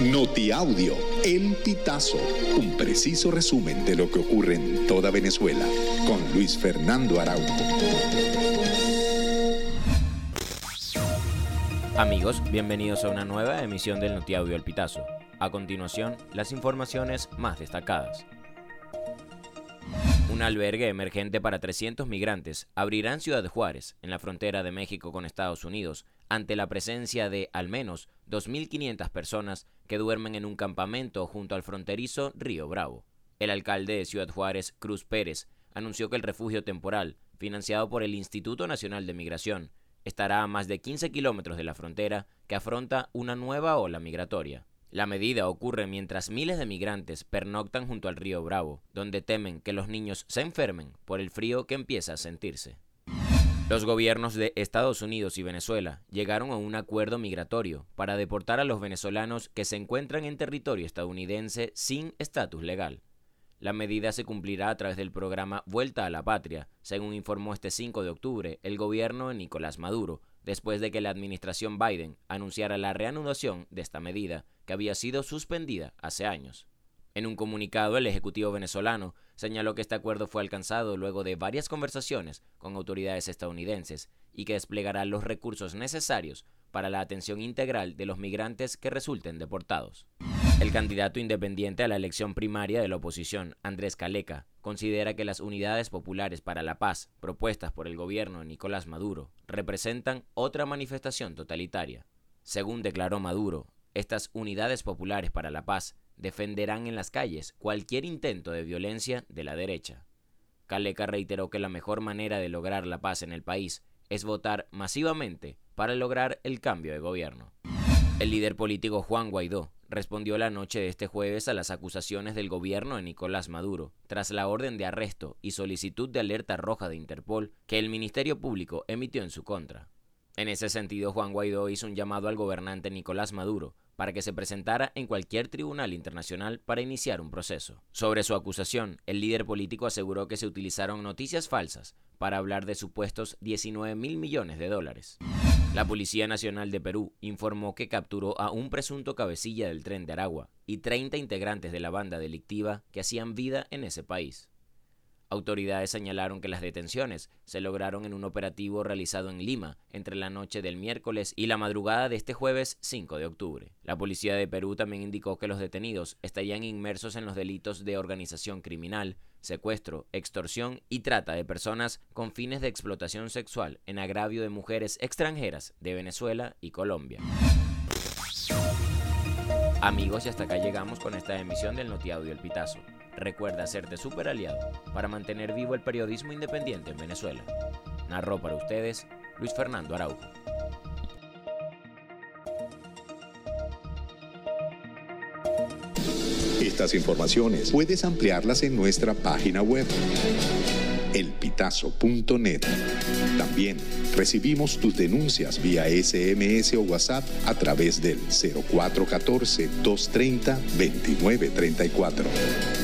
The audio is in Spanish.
Notiaudio, El Pitazo, un preciso resumen de lo que ocurre en toda Venezuela, con Luis Fernando Araújo. Amigos, bienvenidos a una nueva emisión del Notiaudio El Pitazo. A continuación, las informaciones más destacadas. Un albergue emergente para 300 migrantes abrirá en Ciudad Juárez, en la frontera de México con Estados Unidos, ante la presencia de al menos 2.500 personas que duermen en un campamento junto al fronterizo Río Bravo. El alcalde de Ciudad Juárez, Cruz Pérez, anunció que el refugio temporal, financiado por el Instituto Nacional de Migración, estará a más de 15 kilómetros de la frontera que afronta una nueva ola migratoria. La medida ocurre mientras miles de migrantes pernoctan junto al río Bravo, donde temen que los niños se enfermen por el frío que empieza a sentirse. Los gobiernos de Estados Unidos y Venezuela llegaron a un acuerdo migratorio para deportar a los venezolanos que se encuentran en territorio estadounidense sin estatus legal. La medida se cumplirá a través del programa Vuelta a la Patria, según informó este 5 de octubre el gobierno de Nicolás Maduro, después de que la administración Biden anunciara la reanudación de esta medida, que había sido suspendida hace años. En un comunicado, el Ejecutivo venezolano señaló que este acuerdo fue alcanzado luego de varias conversaciones con autoridades estadounidenses y que desplegará los recursos necesarios para la atención integral de los migrantes que resulten deportados. El candidato independiente a la elección primaria de la oposición, Andrés Caleca, considera que las unidades populares para la paz propuestas por el gobierno de Nicolás Maduro representan otra manifestación totalitaria. Según declaró Maduro, estas unidades populares para la paz defenderán en las calles cualquier intento de violencia de la derecha. Caleca reiteró que la mejor manera de lograr la paz en el país es votar masivamente para lograr el cambio de gobierno. El líder político Juan Guaidó respondió la noche de este jueves a las acusaciones del gobierno de Nicolás Maduro, tras la orden de arresto y solicitud de alerta roja de Interpol que el Ministerio Público emitió en su contra. En ese sentido, Juan Guaidó hizo un llamado al gobernante Nicolás Maduro para que se presentara en cualquier tribunal internacional para iniciar un proceso. Sobre su acusación, el líder político aseguró que se utilizaron noticias falsas para hablar de supuestos 19 mil millones de dólares. La Policía Nacional de Perú informó que capturó a un presunto cabecilla del tren de Aragua y 30 integrantes de la banda delictiva que hacían vida en ese país. Autoridades señalaron que las detenciones se lograron en un operativo realizado en Lima entre la noche del miércoles y la madrugada de este jueves 5 de octubre. La policía de Perú también indicó que los detenidos estarían inmersos en los delitos de organización criminal, secuestro, extorsión y trata de personas con fines de explotación sexual en agravio de mujeres extranjeras de Venezuela y Colombia. Amigos, y hasta acá llegamos con esta emisión del Notiaudio El Pitazo. Recuerda hacerte super aliado para mantener vivo el periodismo independiente en Venezuela. Narró para ustedes Luis Fernando Araujo. Estas informaciones puedes ampliarlas en nuestra página web elpitazo.net. También recibimos tus denuncias vía SMS o WhatsApp a través del 0414 230 2934.